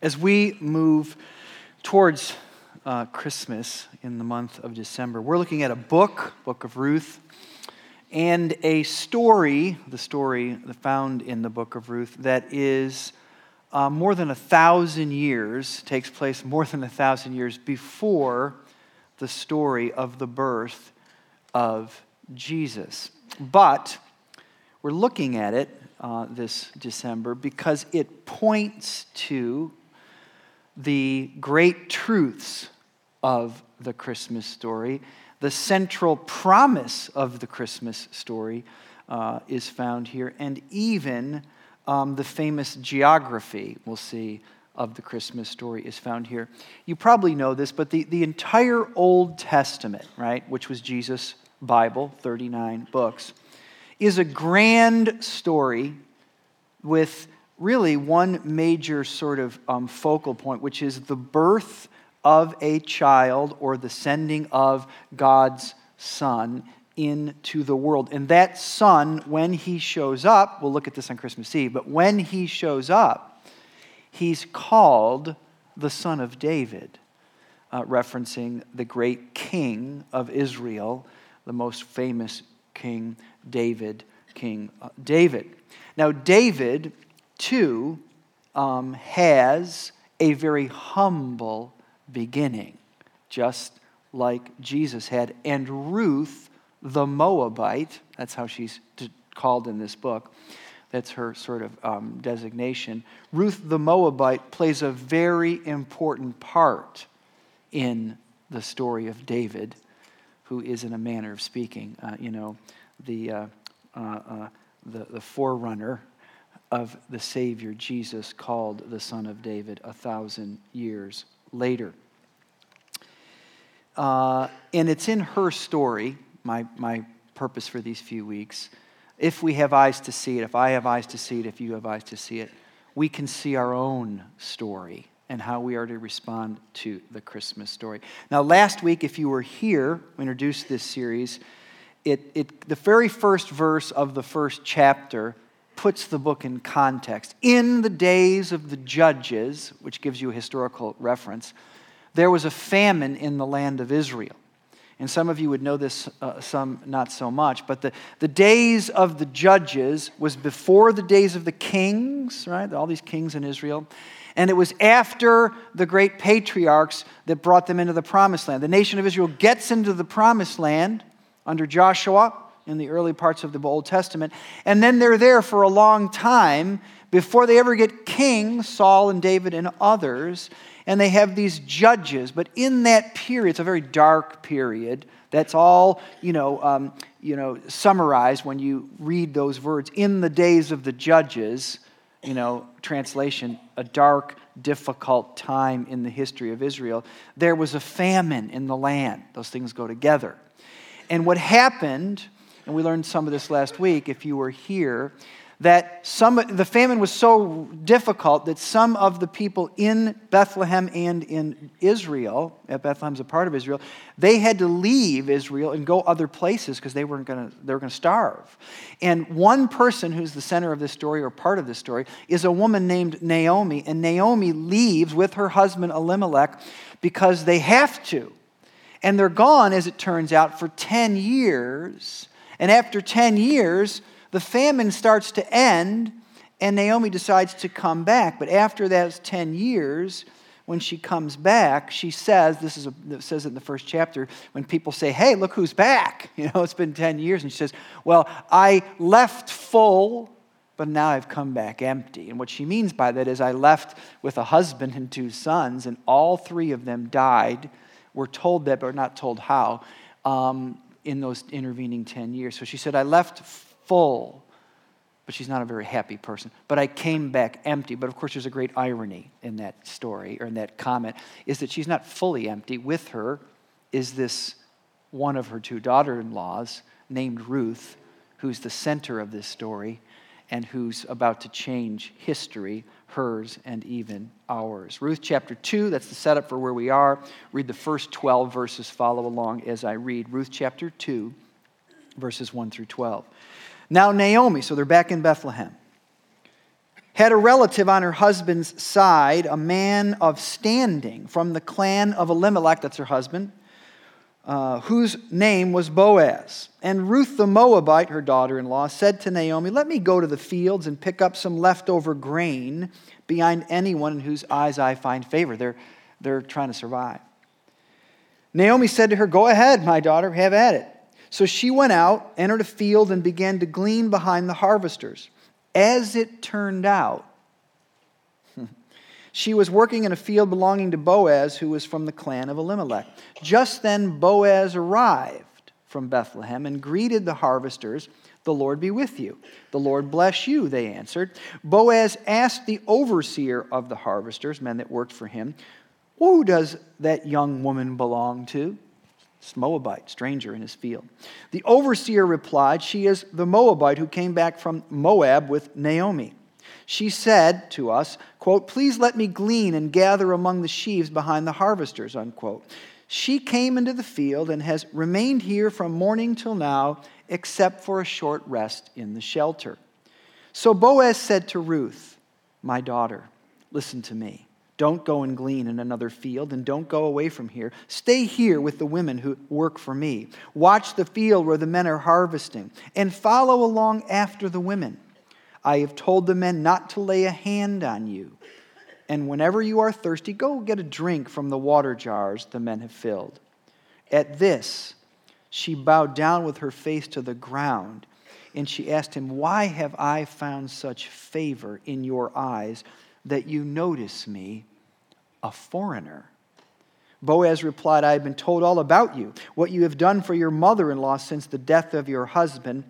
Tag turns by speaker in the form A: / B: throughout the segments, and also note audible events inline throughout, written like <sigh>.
A: As we move towards uh, Christmas in the month of December, we're looking at a book, Book of Ruth, and a story, the story found in the Book of Ruth, that is uh, more than a thousand years, takes place more than a thousand years before the story of the birth of Jesus. But we're looking at it uh, this December because it points to the great truths of the Christmas story. The central promise of the Christmas story uh, is found here, and even um, the famous geography, we'll see, of the Christmas story is found here. You probably know this, but the, the entire Old Testament, right, which was Jesus' Bible, 39 books, is a grand story with really one major sort of um, focal point, which is the birth of a child or the sending of God's Son into the world. And that Son, when he shows up, we'll look at this on Christmas Eve, but when he shows up, he's called the Son of David, uh, referencing the great king of Israel, the most famous king, David, King uh, David. Now, David too, um, has a very humble beginning, just like Jesus had. And Ruth, the Moabite, that's how she's called in this book, that's her sort of um, designation. Ruth the Moabite plays a very important part in the story of David, who is, in a manner of speaking, uh, you know, the, uh, uh, uh the, the forerunner of the Savior Jesus called the Son of David a thousand years later. Uh, and it's in her story, my, my purpose for these few weeks. If we have eyes to see it, if I have eyes to see it, if you have eyes to see it, we can see our own story and how we are to respond to the Christmas story. Now, last week, if you were here, we introduced this series. It, it, the very first verse of the first chapter puts the book in context. In the days of the judges, which gives you a historical reference, there was a famine in the land of Israel. And some of you would know this, uh, some not so much. But the, the days of the judges was before the days of the kings, right? All these kings in Israel. And it was after the great patriarchs that brought them into the promised land. The nation of Israel gets into the promised land under Joshua in the early parts of the Old Testament. And then they're there for a long time before they ever get king, Saul and David and others. And they have these judges. But in that period, it's a very dark period. That's all, you know, um, you know, summarized when you read those words. In the days of the judges, you know, translation, a dark, difficult time in the history of Israel. There was a famine in the land. Those things go together. And what happened and we learned some of this last week if you were here, that some, the famine was so difficult that some of the people in Bethlehem and in Israel, Bethlehem's a part of Israel, they had to leave Israel and go other places because they weren't going to they were going to starve. And one person who's the center of this story or part of this story is a woman named Naomi, and Naomi leaves with her husband Elimelech because they have to. And they're gone, as it turns out, for 10 years and after 10 years, the famine starts to end, and Naomi decides to come back. But after those 10 years, when she comes back, she says, this is a, it says in the first chapter, when people say, hey, look who's back. <laughs> You know, it's been 10 years. And she says, well, I left full, but now I've come back empty. And what she means by that is I left with a husband and two sons, and all three of them died. We're told that, but we're not told how. Um, in those intervening 10 years. So she said, I left full, but she's not a very happy person. But I came back empty. But of course, there's a great irony in that story or in that comment is that she's not fully empty. With her is this one of her two daughter in laws named Ruth, who's the center of this story and who's about to change history hers, and even ours. Ruth chapter 2, that's the setup for where we are. Read the first 12 verses, follow along as I read. Ruth chapter 2, verses 1 through 12. Now, Naomi, so they're back in Bethlehem, had a relative on her husband's side, a man of standing from the clan of Elimelech, that's her husband, uh, whose name was Boaz. And Ruth the Moabite, her daughter in law, said to Naomi, Let me go to the fields and pick up some leftover grain behind anyone in whose eyes I find favor. They're, they're trying to survive. Naomi said to her, Go ahead, my daughter, have at it. So she went out, entered a field, and began to glean behind the harvesters. As it turned out, she was working in a field belonging to Boaz, who was from the clan of Elimelech. Just then, Boaz arrived from Bethlehem and greeted the harvesters. The Lord be with you. The Lord bless you, they answered. Boaz asked the overseer of the harvesters, men that worked for him, Who does that young woman belong to? Moabite, stranger in his field. The overseer replied, She is the Moabite who came back from Moab with Naomi. She said to us, quote, Please let me glean and gather among the sheaves behind the harvesters, unquote. She came into the field and has remained here from morning till now, except for a short rest in the shelter. So Boaz said to Ruth, My daughter, listen to me. Don't go and glean in another field, and don't go away from here. Stay here with the women who work for me. Watch the field where the men are harvesting, and follow along after the women. I have told the men not to lay a hand on you. And whenever you are thirsty, go get a drink from the water jars the men have filled. At this, she bowed down with her face to the ground, and she asked him, Why have I found such favor in your eyes? that you notice me, a foreigner? Boaz replied, I have been told all about you, what you have done for your mother in law since the death of your husband,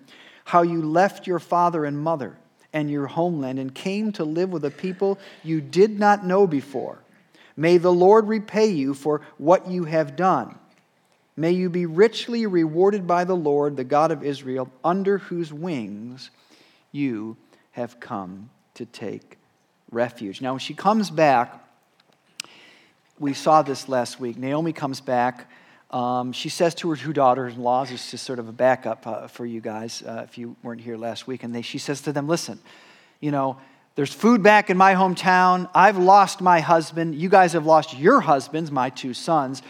A: how you left your father and mother and your homeland and came to live with a people you did not know before. May the Lord repay you for what you have done. May you be richly rewarded by the Lord, the God of Israel, under whose wings you have come to take refuge. Now, when she comes back, we saw this last week. Naomi comes back. Um, she says to her two daughters in laws, this is sort of a backup uh, for you guys uh, if you weren't here last week. And they, she says to them, Listen, you know, there's food back in my hometown. I've lost my husband. You guys have lost your husbands, my two sons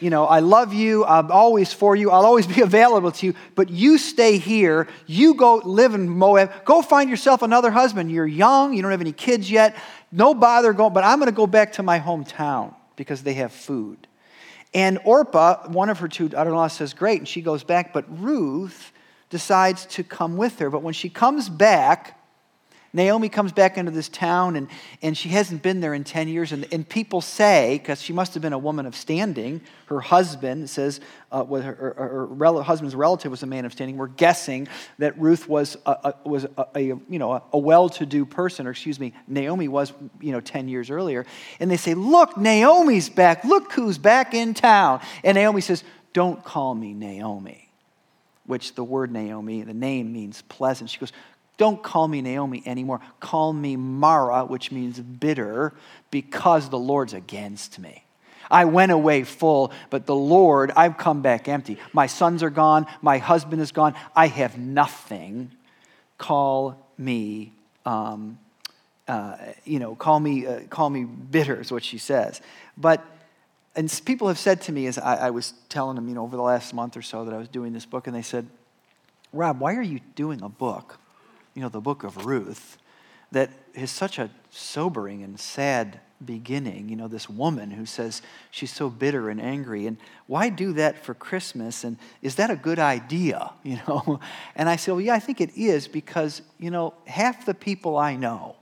A: you know, I love you. I'm always for you. I'll always be <laughs> available to you. But you stay here. You go live in Moab. Go find yourself another husband. You're young. You don't have any kids yet. No bother going, but I'm going to go back to my hometown because they have food. And Orpah, one of her two daughter in laws, says, Great. And she goes back. But Ruth decides to come with her. But when she comes back, Naomi comes back into this town and, and she hasn't been there in 10 years. And, and people say, because she must have been a woman of standing, her husband says, uh, her, her, her rel- husband's relative was a man of standing. We're guessing that Ruth was a, a was a, a, you know, a, a well to do person, or excuse me, Naomi was you know, 10 years earlier. And they say, Look, Naomi's back. Look who's back in town. And Naomi says, Don't call me Naomi which the word Naomi, the name means pleasant. She goes, don't call me Naomi anymore. Call me Mara, which means bitter, because the Lord's against me. I went away full, but the Lord, I've come back empty. My sons are gone. My husband is gone. I have nothing. Call me, um, uh, you know, call me, uh, call me bitter is what she says. But and people have said to me as I, I was telling them, you know, over the last month or so that I was doing this book, and they said, Rob, why are you doing a book you know, the book of Ruth that is such a sobering and sad beginning. You know, this woman who says she's so bitter and angry. And why do that for Christmas? And is that a good idea? <laughs> You know? And I say, well, yeah, I think it is because, you know, half the people I know,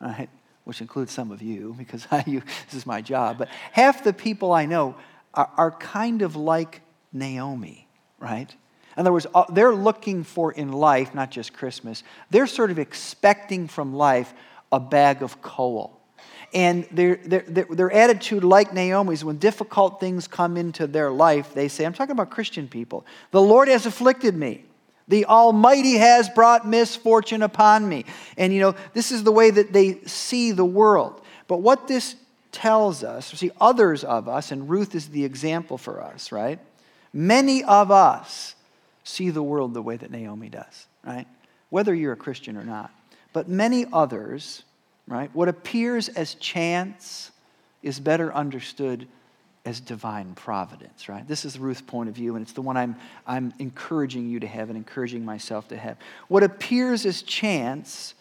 A: right, which includes some of you because <laughs> I, you, this is my job, but half the people I know are, are kind of like Naomi, right? In other words, uh, they're looking for in life, not just Christmas, they're sort of expecting from life a bag of coal. And their, their, their, attitude, like Naomi's, when difficult things come into their life, they say, I'm talking about Christian people, the Lord has afflicted me. The Almighty has brought misfortune upon me. And you know, this is the way that they see the world. But what this tells us, see, others of us, and Ruth is the example for us, right? Many of us see the world the way that Naomi does, right? Whether you're a Christian or not. But many others, right? What appears as chance is better understood as divine providence, right? This is Ruth's point of view, and it's the one I'm, I'm encouraging you to have and encouraging myself to have. What appears as chance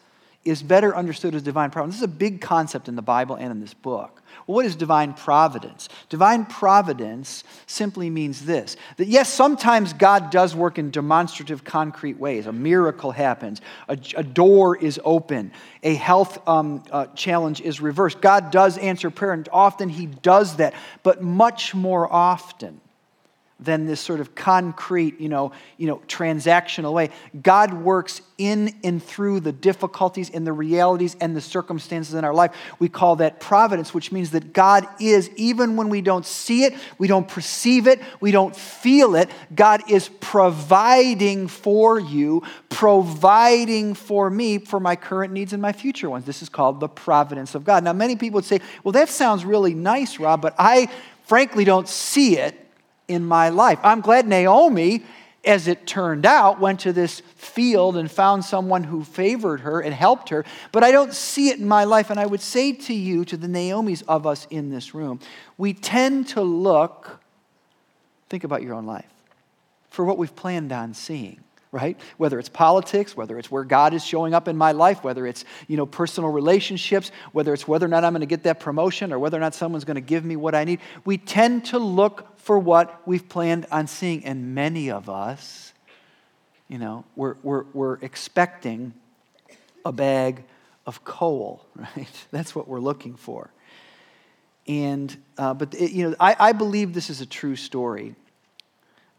A: is better understood as divine providence. This is a big concept in the Bible and in this book. Well, what is divine providence? Divine providence simply means this that yes, sometimes God does work in demonstrative, concrete ways. A miracle happens, a, a door is open, a health um, uh, challenge is reversed. God does answer prayer, and often He does that, but much more often than this sort of concrete, you know, you know, transactional way. God works in and through the difficulties and the realities and the circumstances in our life. We call that providence, which means that God is, even when we don't see it, we don't perceive it, we don't feel it, God is providing for you, providing for me for my current needs and my future ones. This is called the providence of God. Now, many people would say, well, that sounds really nice, Rob, but I frankly don't see it in my life. I'm glad Naomi, as it turned out, went to this field and found someone who favored her and helped her, but I don't see it in my life. And I would say to you, to the Naomis of us in this room, we tend to look, think about your own life, for what we've planned on seeing right whether it's politics whether it's where god is showing up in my life whether it's you know personal relationships whether it's whether or not i'm going to get that promotion or whether or not someone's going to give me what i need we tend to look for what we've planned on seeing. And many of us, you know, we're, we're, we're expecting a bag of coal, <laughs> right? That's what we're looking for. And, uh, but, it, you know, I, I believe this is a true story,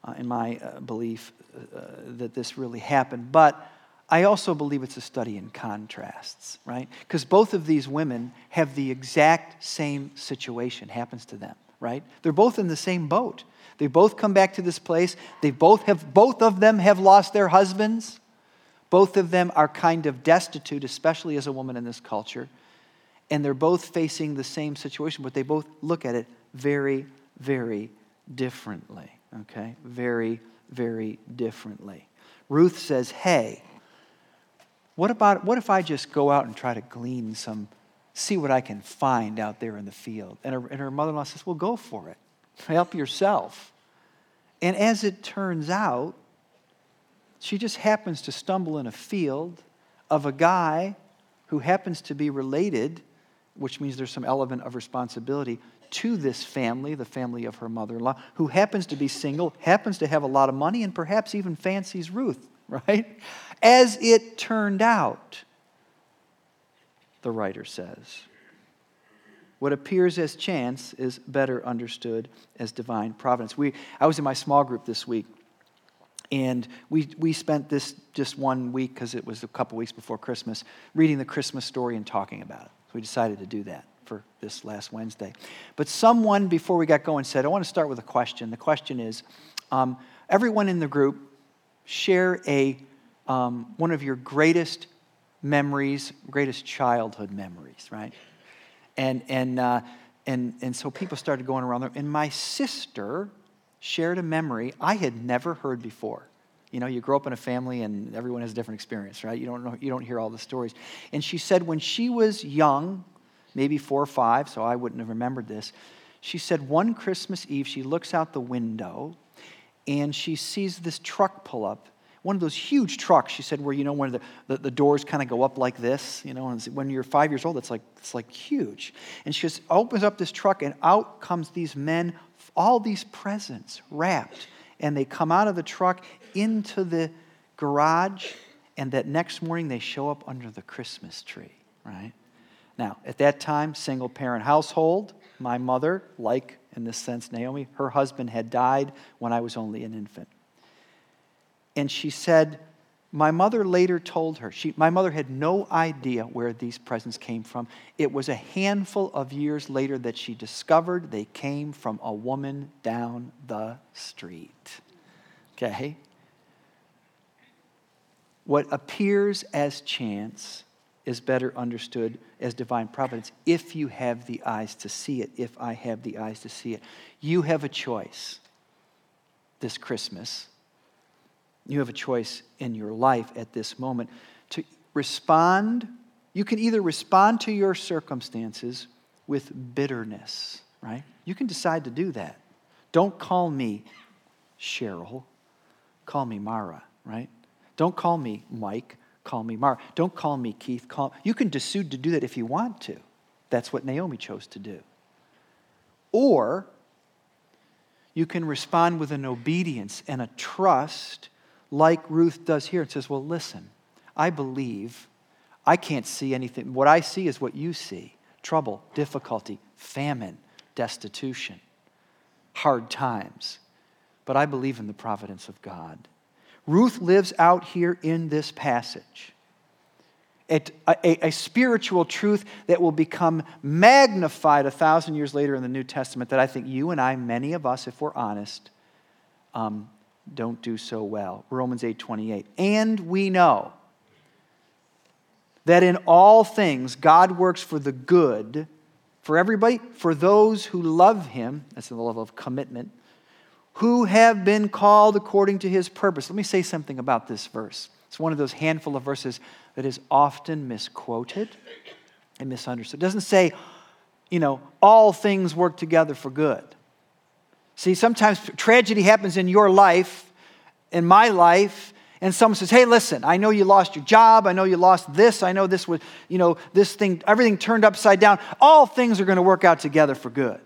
A: uh, in my uh, belief uh, that this really happened. But I also believe it's a study in contrasts, right? Because both of these women have the exact same situation happens to them right? They're both in the same boat. They both come back to this place. They both have both of them have lost their husbands. Both of them are kind of destitute, especially as a woman in this culture. And they're both facing the same situation, but they both look at it very, very differently. Okay? Very, very differently. Ruth says, Hey, what about what if I just go out and try to glean some see what I can find out there in the field. And her, and her mother in law says, Well, go for it. Help yourself. And as it turns out, she just happens to stumble in a field of a guy who happens to be related, which means there's some element of responsibility to this family, the family of her mother in law, who happens to be single, happens to have a lot of money, and perhaps even fancies Ruth, <laughs> right? As it turned out, the writer says. What appears as chance is better understood as divine providence. We, I was in my small group this week, and we, we spent this just one week, because it was a couple weeks before Christmas, reading the Christmas story and talking about it. So we decided to do that for this last Wednesday. But someone, before we got going, said, I want to start with a question. The question is um, everyone in the group share a, um, one of your greatest memories, greatest childhood memories, right? And, and, uh, and, and so people started going around there. And my sister shared a memory I had never heard before. You know, you grow up in a family and everyone has a different experience, right? You don't, know, you don't hear all the stories. And she said when she was young, maybe four or five, so I wouldn't have remembered this, she said one Christmas Eve, she looks out the window and she sees this truck pull up one of those huge trucks, she said, where, you know, when the, the, the doors kind of go up like this, you know, when you're five years old, it's like, it's like huge. And she just opens up this truck, and out comes these men, all these presents wrapped. And they come out of the truck into the garage, and that next morning they show up under the Christmas tree, right? Now, at that time, single parent household, my mother, like in this sense Naomi, her husband had died when I was only an infant. And she said, My mother later told her, she, my mother had no idea where these presents came from. It was a handful of years later that she discovered they came from a woman down the street. Okay? What appears as chance is better understood as divine providence if you have the eyes to see it, if I have the eyes to see it. You have a choice this Christmas you have a choice in your life at this moment to respond. You can either respond to your circumstances with bitterness, right? You can decide to do that. Don't call me Cheryl, call me Mara, right? Don't call me Mike, call me Mara. Don't call me Keith, call You can decide to do that if you want to. That's what Naomi chose to do. Or you can respond with an obedience and a trust like Ruth does here and says, Well, listen, I believe. I can't see anything. What I see is what you see trouble, difficulty, famine, destitution, hard times. But I believe in the providence of God. Ruth lives out here in this passage a, a, a, spiritual truth that will become magnified a thousand years later in the New Testament that I think you and I, many of us, if we're honest, um, don't do so well. Romans 8 28. And we know that in all things God works for the good for everybody, for those who love him, that's the level of commitment, who have been called according to his purpose. Let me say something about this verse. It's one of those handful of verses that is often misquoted and misunderstood. It doesn't say, you know, all things work together for good. See, sometimes tragedy happens in your life, in my life, and someone says, Hey, listen, I know you lost your job. I know you lost this. I know this was, you know, this thing, everything turned upside down. All things are going to work out together for good.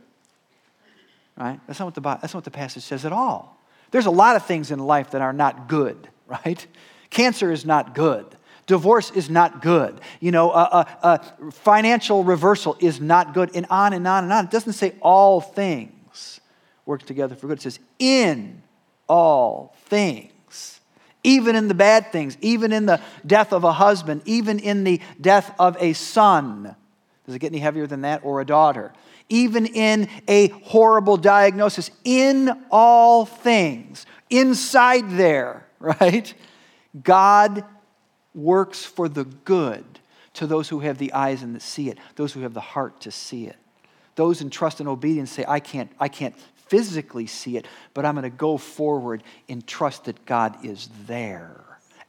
A: Right? That's not what the, that's not what the passage says at all. There's a lot of things in life that are not good, <laughs> right? Cancer is not good. Divorce is not good. You know, uh, uh, uh, financial reversal is not good, and on and on and on. It doesn't say all things work together for good. It says in all things, even in the bad things, even in the death of a husband, even in the death of a son. Does it get any heavier than that? Or a daughter? Even in a horrible diagnosis, in all things, inside there, <laughs> right? God works for the good to those who have the eyes and that see it, those who have the heart to see it. Those in trust and obedience say, I can't, I can't physically see it, but I'm going to go forward in trust that God is there,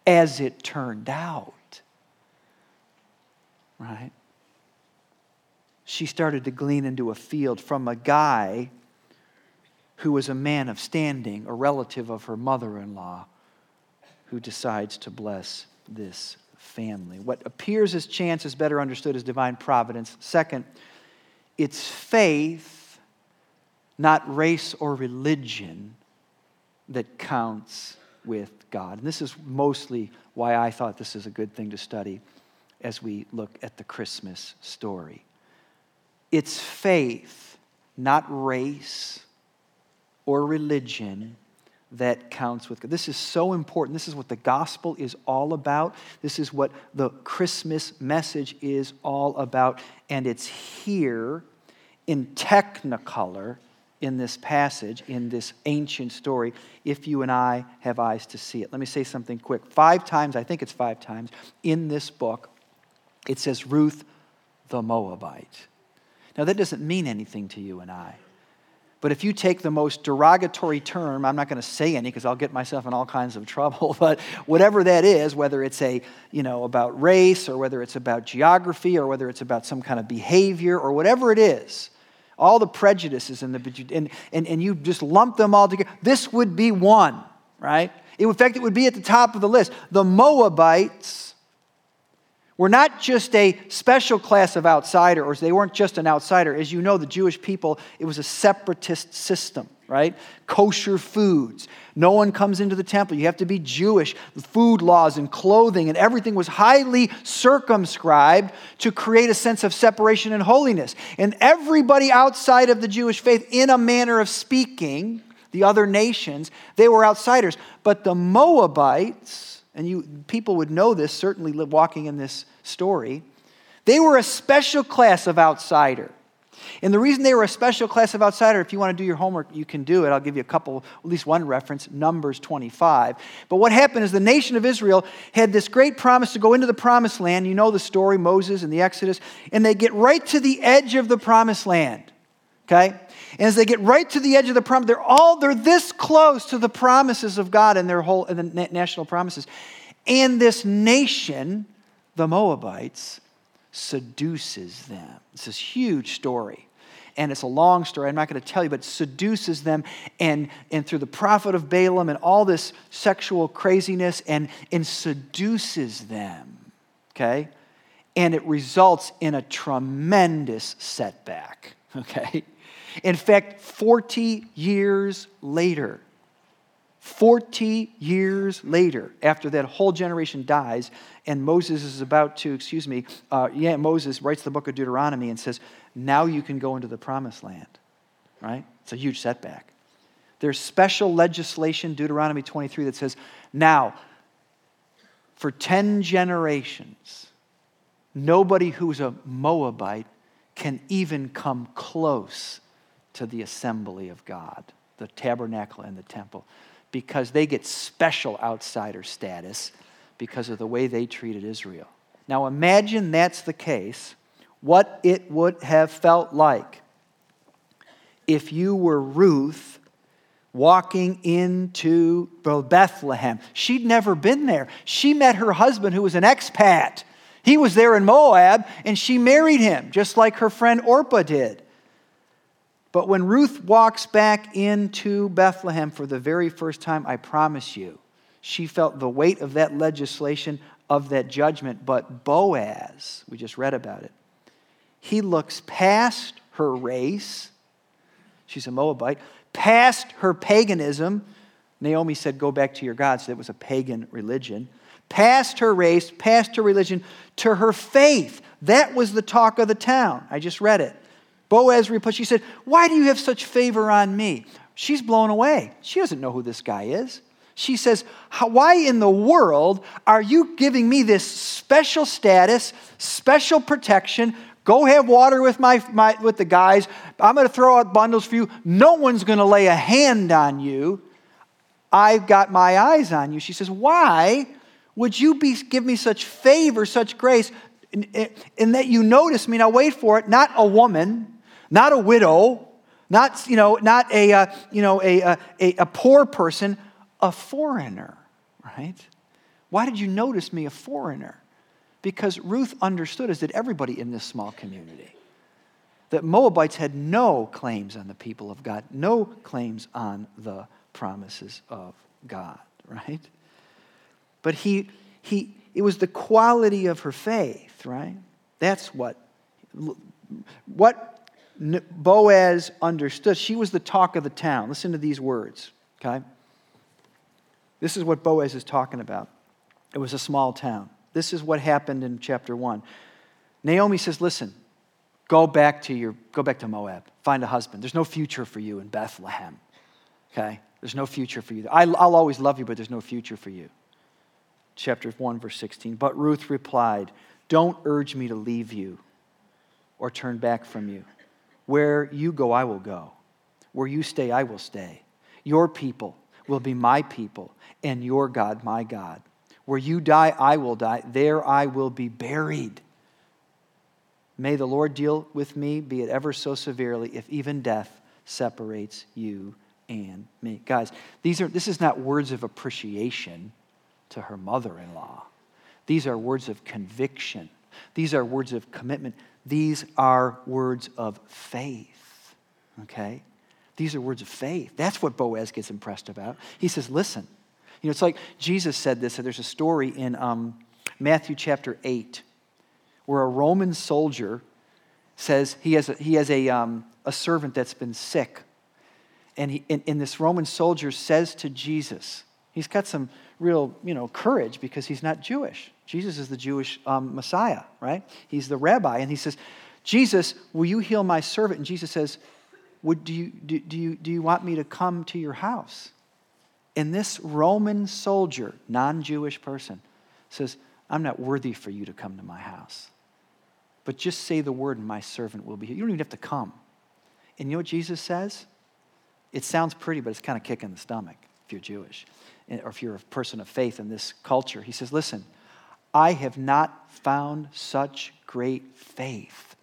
A: as it turned out. Right? She started to glean into a field from a guy who was a man of standing, a relative of her mother in law, who decides to bless this family. What appears as chance is better understood as divine providence. Second, it's faith, not race or religion, that counts with God. And this is mostly why I thought this is a good thing to study as we look at the Christmas story. It's faith, not race or religion, that counts with God. This is so important. This is what the gospel is all about. This is what the Christmas message is all about. And it's here in technicolor in this passage, in this ancient story, if you and I have eyes to see it. Let me say something quick. Five times, I think it's five times, in this book, it says Ruth the Moabite. Now, that doesn't mean anything to you and I. But if you take the most derogatory term, I'm not going to say any because I'll get myself in all kinds of <laughs> trouble, but whatever that is, whether it's a, you know, about race or whether it's about geography or whether it's about some kind of behavior or whatever it is, all the prejudices and, the, and, and, and you just lump them all together, this would be one, right? In fact, it would be at the top of the list. The Moabites were not just a special class of outsider, or they weren't just an outsider. As you know, the Jewish people, it was a separatist system, right? Kosher foods. No one comes into the temple. You have to be Jewish. Food laws and clothing and everything was highly circumscribed to create a sense of separation and holiness. And everybody outside of the Jewish faith, in a manner of speaking, the other nations, they were outsiders. But the Moabites, and you, people would know this, certainly walking in this story, they were a special class of outsider. And the reason they were a special class of outsider, if you want to do your homework, you can do it. I'll give you a couple, at least one reference, Numbers 25. But what happened is the nation of Israel had this great promise to go into the promised land. You know the story, Moses and the Exodus. And they get right to the edge of the promised land. Okay? And as they get right to the edge of the promise, they're all they're this close to the promises of God and their whole and the national promises. And this nation, the Moabites, seduces them. It's this huge story. And it's a long story. I'm not going to tell you, but seduces them and, and through the prophet of Balaam and all this sexual craziness and, and seduces them. Okay? And it results in a tremendous setback. <laughs> Okay? In fact, 40 years later, 40 years later, after that whole generation dies, and Moses is about to, excuse me, uh, yeah, Moses writes the book of Deuteronomy and says, Now you can go into the promised land, right? It's a huge setback. There's special legislation, Deuteronomy 23, that says, Now, for 10 generations, nobody who's a Moabite can even come close to the assembly of God, the tabernacle and the temple because they get special outsider status because of the way they treated Israel. Now imagine that's the case, what it would have felt like if you were Ruth walking into Bethlehem. She'd never been there. She met her husband, who was an expat. He was there in Moab, and she married him, just like her friend Orpah did. But when Ruth walks back into Bethlehem for the very first time, I promise you, she felt the weight of that legislation, of that judgment. But Boaz, we just read about it, he looks past her race. She's a Moabite, past her paganism. Naomi said, Go back to your gods. That was a pagan religion. Past her race, past her religion, to her faith. That was the talk of the town. I just read it. Boaz replied, She said, Why do you have such favor on me? She's blown away. She doesn't know who this guy is. She says, Why in the world are you giving me this special status, special protection? Go have water with, my, my with the guys. I'm going to throw out bundles for you. No one's going to lay a hand on you. I've got my eyes on you. She says, Why would you be, give me such favor, such grace, in that you notice me? Now, wait for it, not a woman, not a widow, not, you know, not a, uh, you know, a, a, a poor person, a foreigner, right? Why did you notice me a foreigner? Because Ruth understood, as did everybody in this small community, that Moabites had no claims on the people of God, no claims on the promises of God, right? But he, he, it was the quality of her faith, right? That's what, what Boaz understood. She was the talk of the town. Listen to these words, okay? This is what Boaz is talking about. It was a small town. This is what happened in chapter 1. Naomi says, "Listen, go back to your go back to Moab. Find a husband. There's no future for you in Bethlehem." Okay? There's no future for you. I'll always love you, but there's no future for you. Chapter 1 verse 16. But Ruth replied, "Don't urge me to leave you or turn back from you." Where you go, I will go. Where you stay, I will stay. Your people will be my people, and your God, my God. Where you die, I will die. There I will be buried. May the Lord deal with me, be it ever so severely, if even death separates you and me. Guys, these are, this is not words of appreciation to her mother in law. These are words of conviction. These are words of commitment. These are words of faith. Okay? These are words of faith. That's what Boaz gets impressed about. He says, Listen, you know, it's like Jesus said this. There's a story in um, Matthew chapter 8 where a Roman soldier says he has a, he has a, um, a servant that's been sick. And, he, and, and this Roman soldier says to Jesus, he's got some real, you know, courage because he's not Jewish. Jesus is the Jewish um, Messiah, right? He's the rabbi. And he says, Jesus, will you heal my servant? And Jesus says, Would, do, you, do, do, you, do you want me to come to your house? And this Roman soldier, non Jewish person, says, I'm not worthy for you to come to my house. But just say the word, and my servant will be here. You don't even have to come. And you know what Jesus says? It sounds pretty, but it's kind of kicking the stomach if you're Jewish or if you're a person of faith in this culture. He says, Listen, I have not found such great faith.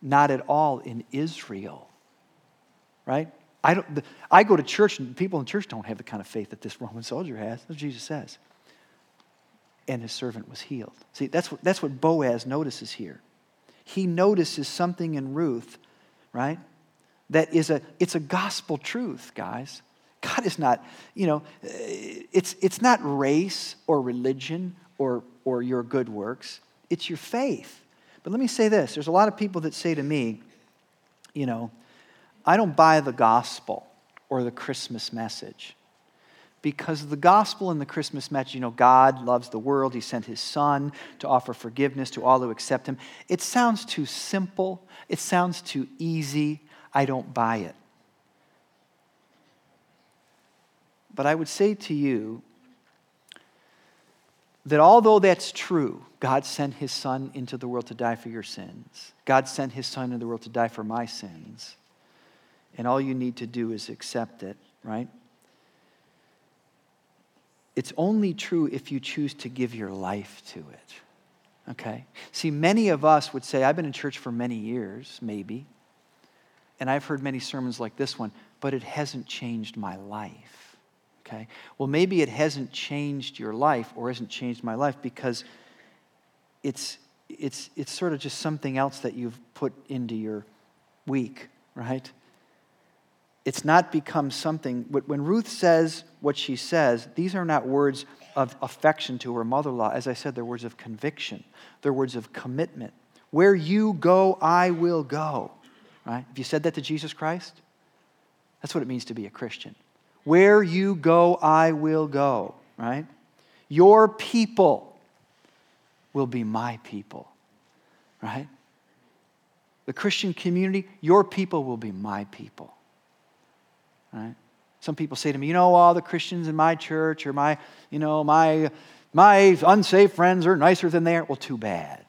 A: Not at all in Israel. Right? I, don't, I go to church, and people in church don't have the kind of faith that this <laughs> Roman soldier has. Jesus says. and his servant was healed. See, that's what, that's what Boaz notices here. He notices something in Ruth, right? That is a, it's a gospel truth, guys. God is not, you know, eh, it's, it's not race or religion or, or your good works, it's your faith. But let me say this there's a lot of people that say to me, you know, I don't buy the gospel or the Christmas message. Because the gospel and the Christmas message, you know, God loves the world. He sent his son to offer forgiveness to all who accept him. It sounds too simple. It sounds too easy. I don't buy it. But I would say to you that although that's true, God sent his son into the world to die for your sins. God sent his son into the world to die for my sins. And all you need to do is accept it, right? It's only true if you choose to give your life to it. Okay? See, many of us would say, I've been in church for many years, maybe, and I've heard many sermons like this one, but it hasn't changed my life. Okay? Well, maybe it hasn't changed your life or hasn't changed my life because it's, it's, it's sort of just something else that you've put into your week, right? It's not become something, when Ruth says what she says, these are not words of affection to her mother in law. As I said, they're words of conviction, they're words of commitment. Where you go, I will go. Right? Have you said that to Jesus Christ? That's what it means to be a Christian. Where you go, I will go. Right? Your people will be my people. Right? The Christian community, your people will be my people. Right? Some people say to me, you know, all the Christians in my church or my, you know, my, my unsafe friends are nicer than they are. Well, too bad.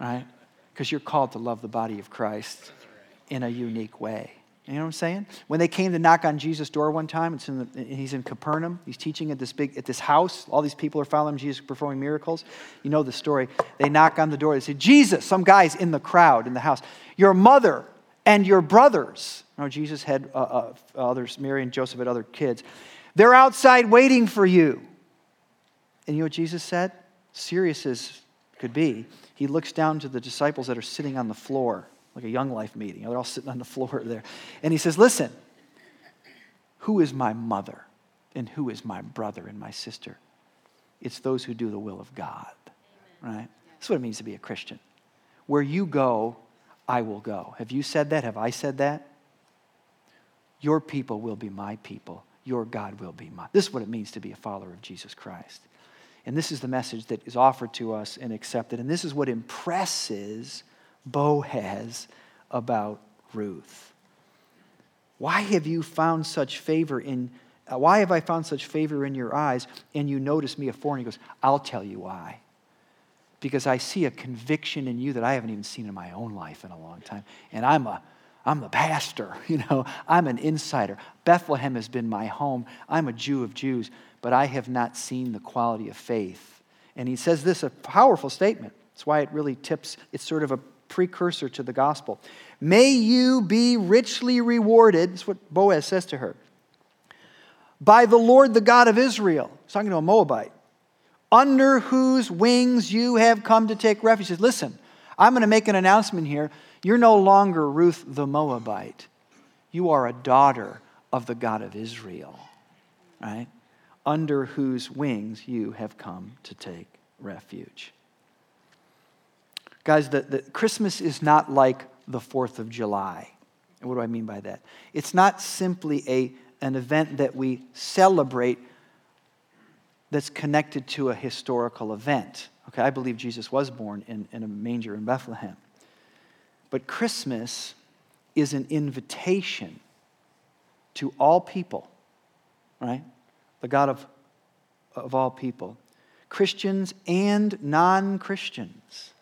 A: right? Because you're called to love the body of Christ in a unique way. You know what I'm saying? When they came to knock on Jesus' door one time, it's in the, he's in Capernaum. He's teaching at this big at this house. All these people are following Jesus, performing miracles. You know the story. They knock on the door. They say, "Jesus!" Some guys in the crowd in the house. Your mother and your brothers. No, Jesus had uh, uh, others. Mary and Joseph had other kids. They're outside waiting for you. And you know what Jesus said? Serious as could be. He looks down to the disciples that are sitting on the floor like a young life meeting. They're all sitting on the <laughs> floor there. And he says, Listen, who is my mother and who is my brother and my sister? It's those who do the will of God, Amen. right? That's what it means to be a Christian. Where you go, I will go. Have you said that? Have I said that? Your people will be my people. Your God will be my. This is what it means to be a follower of Jesus Christ. And this is the message that is offered to us and accepted. And this is what impresses Boaz about Ruth. Why have you found such favor in uh, why have I found such favor in your eyes and you notice me a foreigner? He goes, I'll tell you why. Because I see a conviction in you that I haven't even seen in my own life in a long time. And I'm a I'm the pastor, <laughs> you know, I'm an insider. Bethlehem has been my home. I'm a Jew of Jews, but I have not seen the quality of faith. And he says this, a powerful statement. That's why it really tips, it's sort of a precursor to the gospel. May you be richly rewarded, that's what Boaz says to her, by the Lord, the God of Israel. He's talking to a Moabite, under whose wings you have come to take refuge. He says, Listen, I'm going to make an announcement here. You're no longer Ruth the Moabite, you are a daughter of the God of Israel, right? Under whose wings you have come to take refuge. Guys, the, the, Christmas is not like the 4th of July. And what do I mean by that? It's not simply a, an event that we celebrate that's connected to a historical event. Okay, I believe Jesus was born in, in a manger in Bethlehem. But Christmas is an invitation to all people, right? The God of, of all people, Christians and non Christians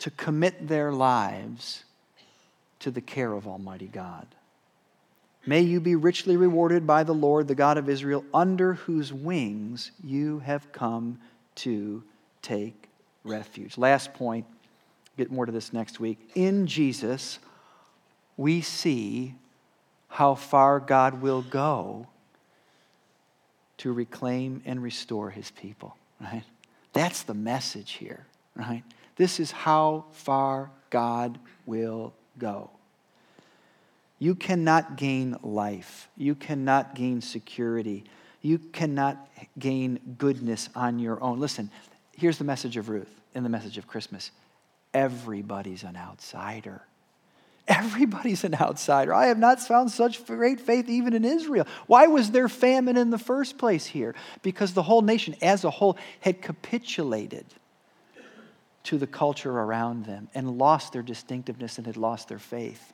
A: to commit their lives to the care of Almighty God. May you be richly rewarded by the Lord, the God of Israel, under whose wings you have come to take refuge. Last point, get more to this next week. In Jesus, we see how far God will go to reclaim and restore his people, right? That's the message here, right? This is how far God will go. You cannot gain life. You cannot gain security. You cannot gain goodness on your own. Listen, here's the message of Ruth and the message of Christmas everybody's an outsider. Everybody's an outsider. I have not found such great faith even in Israel. Why was there famine in the first place here? Because the whole nation as a whole had capitulated to the culture around them and lost their distinctiveness and had lost their faith.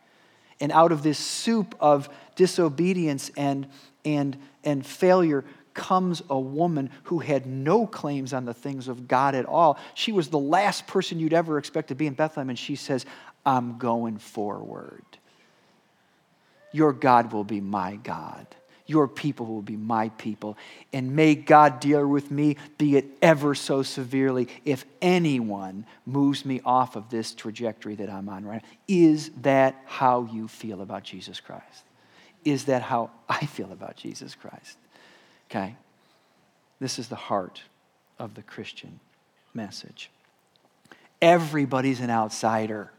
A: And out of this soup of disobedience and, and, and failure comes a woman who had no claims on the things of God at all. She was the last person you'd ever expect to be in Bethlehem, and she says, I'm going forward. Your God will be my God. Your people will be my people. And may God deal with me, be it ever so severely, if anyone moves me off of this trajectory that I'm on right now. Is that how you feel about Jesus Christ? Is that how I feel about Jesus Christ? Okay? This is the heart of the Christian message. Everybody's an outsider.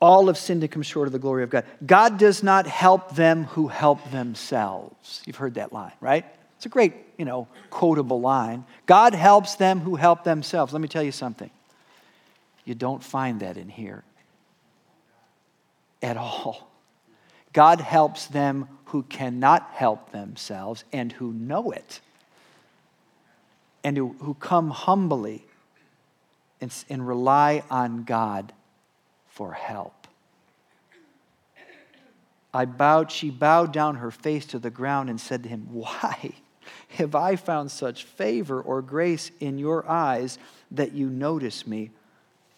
A: All have sinned and come short of the glory of God. God does not help them who help themselves. You've heard that line, right? It's a great, you know, quotable line. God helps them who help themselves. Let me tell you something. You don't find that in here at all. God helps them who cannot help themselves and who know it, and who, who come humbly and, and rely on God for help. I bowed, she bowed down her face to the ground and said to him, Why have I found such favor or grace in your eyes that you notice me,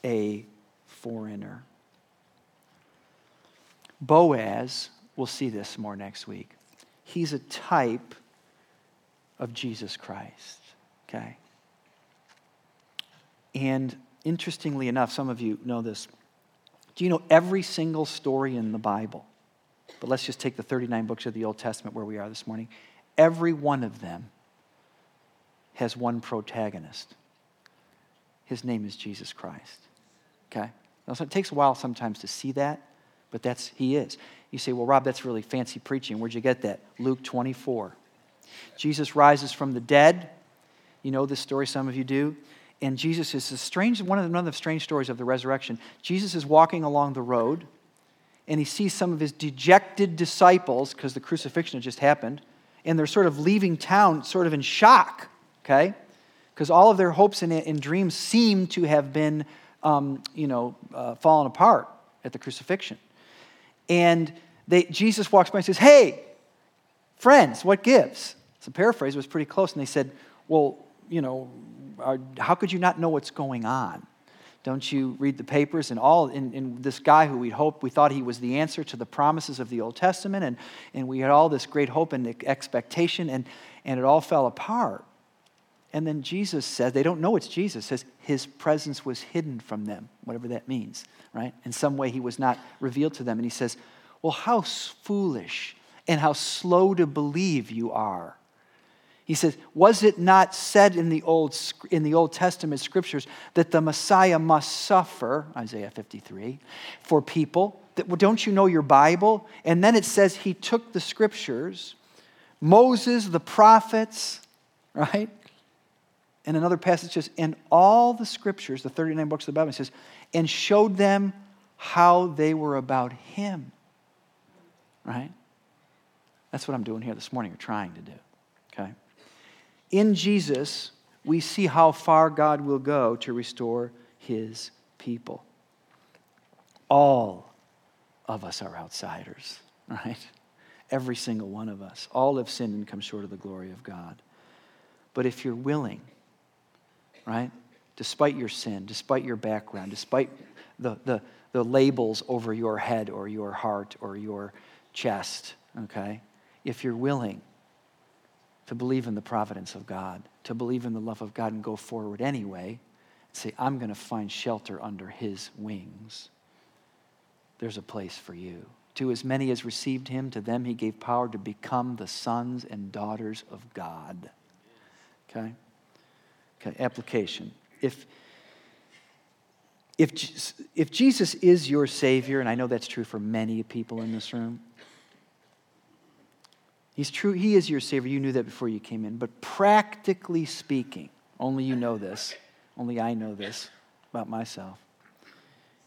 A: a foreigner? Boaz, we'll see this more next week. He's a type of Jesus Christ, okay? And interestingly enough, some of you know this. Do you know every single story in the Bible? But let's just take the 39 books of the Old Testament where we are this morning. Every one of them has one protagonist. His name is Jesus Christ. Okay? Now, so it takes a while sometimes to see that, but that's he is. You say, well, Rob, that's really fancy preaching. Where'd you get that? Luke 24. Jesus rises from the dead. You know this story, some of you do and Jesus is a strange, one of, the, one of the strange stories of the resurrection. Jesus is walking along the road, and he sees some of his dejected disciples, because the crucifixion had just happened, and they're sort of leaving town, sort of in shock, okay? Because all of their hopes and, and, dreams seem to have been, um, you know, uh, fallen apart at the crucifixion. And they, Jesus walks by and says, Hey, friends, what gives? It's a paraphrase, it was pretty close. And they said, Well, you know, are, how could you not know what's going on? Don't you read the papers and all? And, this guy who we hoped, we thought he was the answer to the promises of the Old Testament, and, and we had all this great hope and expectation, and, and it all fell apart. And then Jesus says, they don't know it's Jesus, says his presence was hidden from them, whatever that means, right? In some way he was not revealed to them. And he says, Well, how foolish and how slow to believe you are. He says, Was it not said in the Old, in the Old Testament scriptures that the Messiah must suffer, Isaiah 53, for people? That, well, don't you know your Bible? And then it says he took the scriptures, Moses, the prophets, right? And another passage says, and all the scriptures, the 39 books of the Bible, says, and showed them how they were about him. Right? That's what I'm doing here this morning, or trying to do. Okay? In Jesus, we see how far God will go to restore his people. All of us are outsiders, <laughs> right? Every single one of us. All have sinned and come short of the glory of God. But if you're willing, right, despite your sin, despite your background, despite the, the, the labels over your head or your heart or your chest, okay, if you're willing, to believe in the providence of God, to believe in the love of God and go forward anyway say, I'm going to find shelter under His wings. There's a place for you. To as many as received him, to them he gave power to become the sons and daughters of God. Okay? Okay, application. If, if, if Jesus is your Savior, and I know that's true for many people in this room, He's true, He is your Savior. You knew that before you came in. But practically speaking, only you know this, only I know this about myself.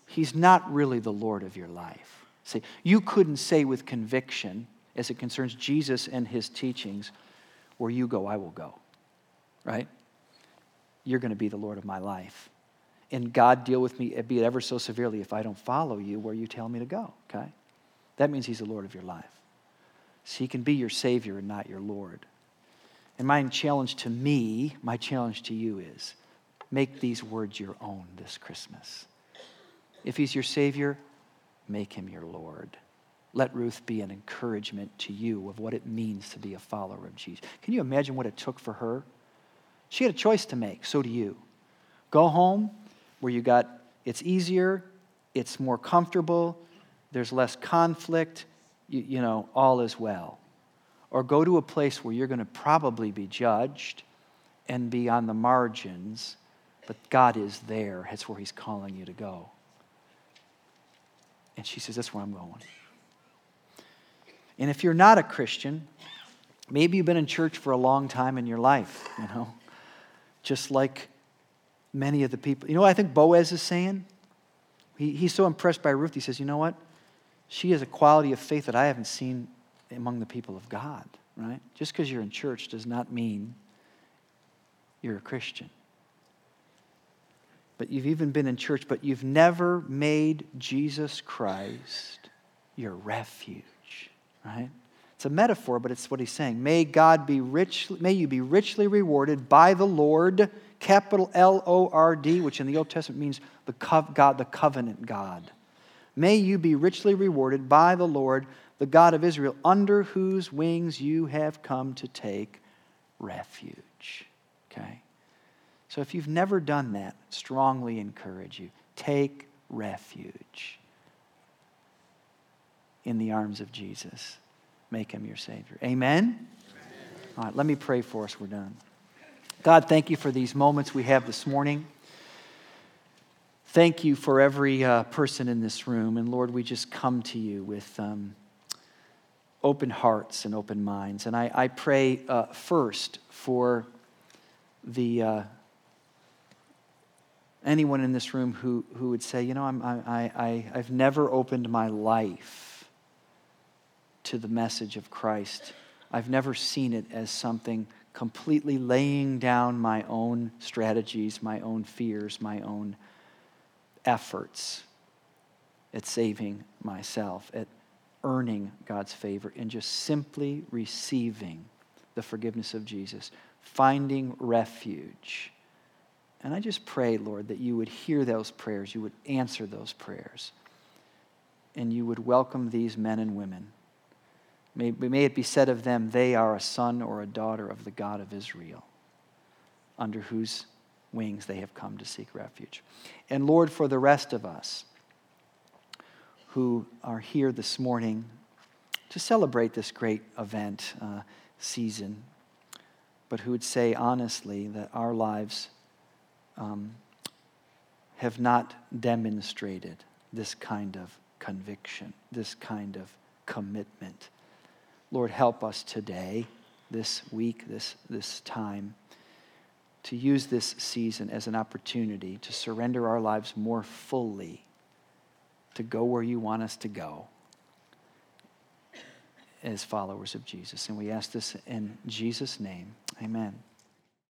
A: He's not really the Lord of your life. See, you couldn't say with conviction, as it concerns Jesus and his teachings, where you go, I will go. Right? You're going to be the Lord of my life. And God deal with me, be it ever so severely, if I don't follow you where you tell me to go. Okay? That means he's the Lord of your life. So he can be your Savior and not your Lord. And my challenge to me, my challenge to you is make these words your own this Christmas. If he's your Savior, make him your Lord. Let Ruth be an encouragement to you of what it means to be a follower of Jesus. Can you imagine what it took for her? She had a choice to make, so do you. Go home where you got it's easier, it's more comfortable, there's less conflict, you, you know, all is well. Or go to a place where you're going to probably be judged and be on the margins, but God is there. That's where He's calling you to go. And she says, That's where I'm going. And if you're not a Christian, maybe you've been in church for a long time in your life, you know, just like many of the people. You know what I think Boaz is saying? He, he's so impressed by Ruth, he says, You know what? She has a quality of faith that I haven't seen among the people of God, right? Just because you're in church does not mean you're a Christian but you've even been in church, but you've never made Jesus Christ your refuge, right? It's a metaphor, but it's what he's saying. May God be rich, may you be richly rewarded by the Lord, capital L O R D, which in the Old Testament means the God, the covenant God. May you be richly rewarded by the Lord, the God of Israel, under whose wings you have come to take refuge. Okay? So if you've never done that, strongly encourage you. Take refuge in the arms of Jesus. Make him your Savior. Amen? All right, let me pray for us. We're done. God, thank you for these moments we have this morning. Thank you for every uh, person in this room. And Lord, we just come to you with um, open hearts and open minds. And I, I pray uh, first for the. Uh, anyone in this room who, who would say, you know, I'm, I, I, I've never opened my life to the message of Christ. I've never seen it as something completely laying down my own strategies, my own fears, my own efforts at saving myself, at earning God's favor, and just simply receiving the forgiveness of Jesus, finding refuge and I just pray, Lord, that you would hear those prayers, you would answer those prayers, and you would welcome these men and women. May, may it be said of them, they are a son or a daughter of the God of Israel, under whose wings they have come to seek refuge. And Lord, for the rest of us who are here this morning to celebrate this great event uh, season, but who would say honestly that our lives um, have not demonstrated this kind of conviction, this kind of commitment. Lord, help us today, this week, this, this time, to use this season as an opportunity to surrender our lives more fully, to go where you want us to go as followers of Jesus. And we ask this in Jesus' name. Amen.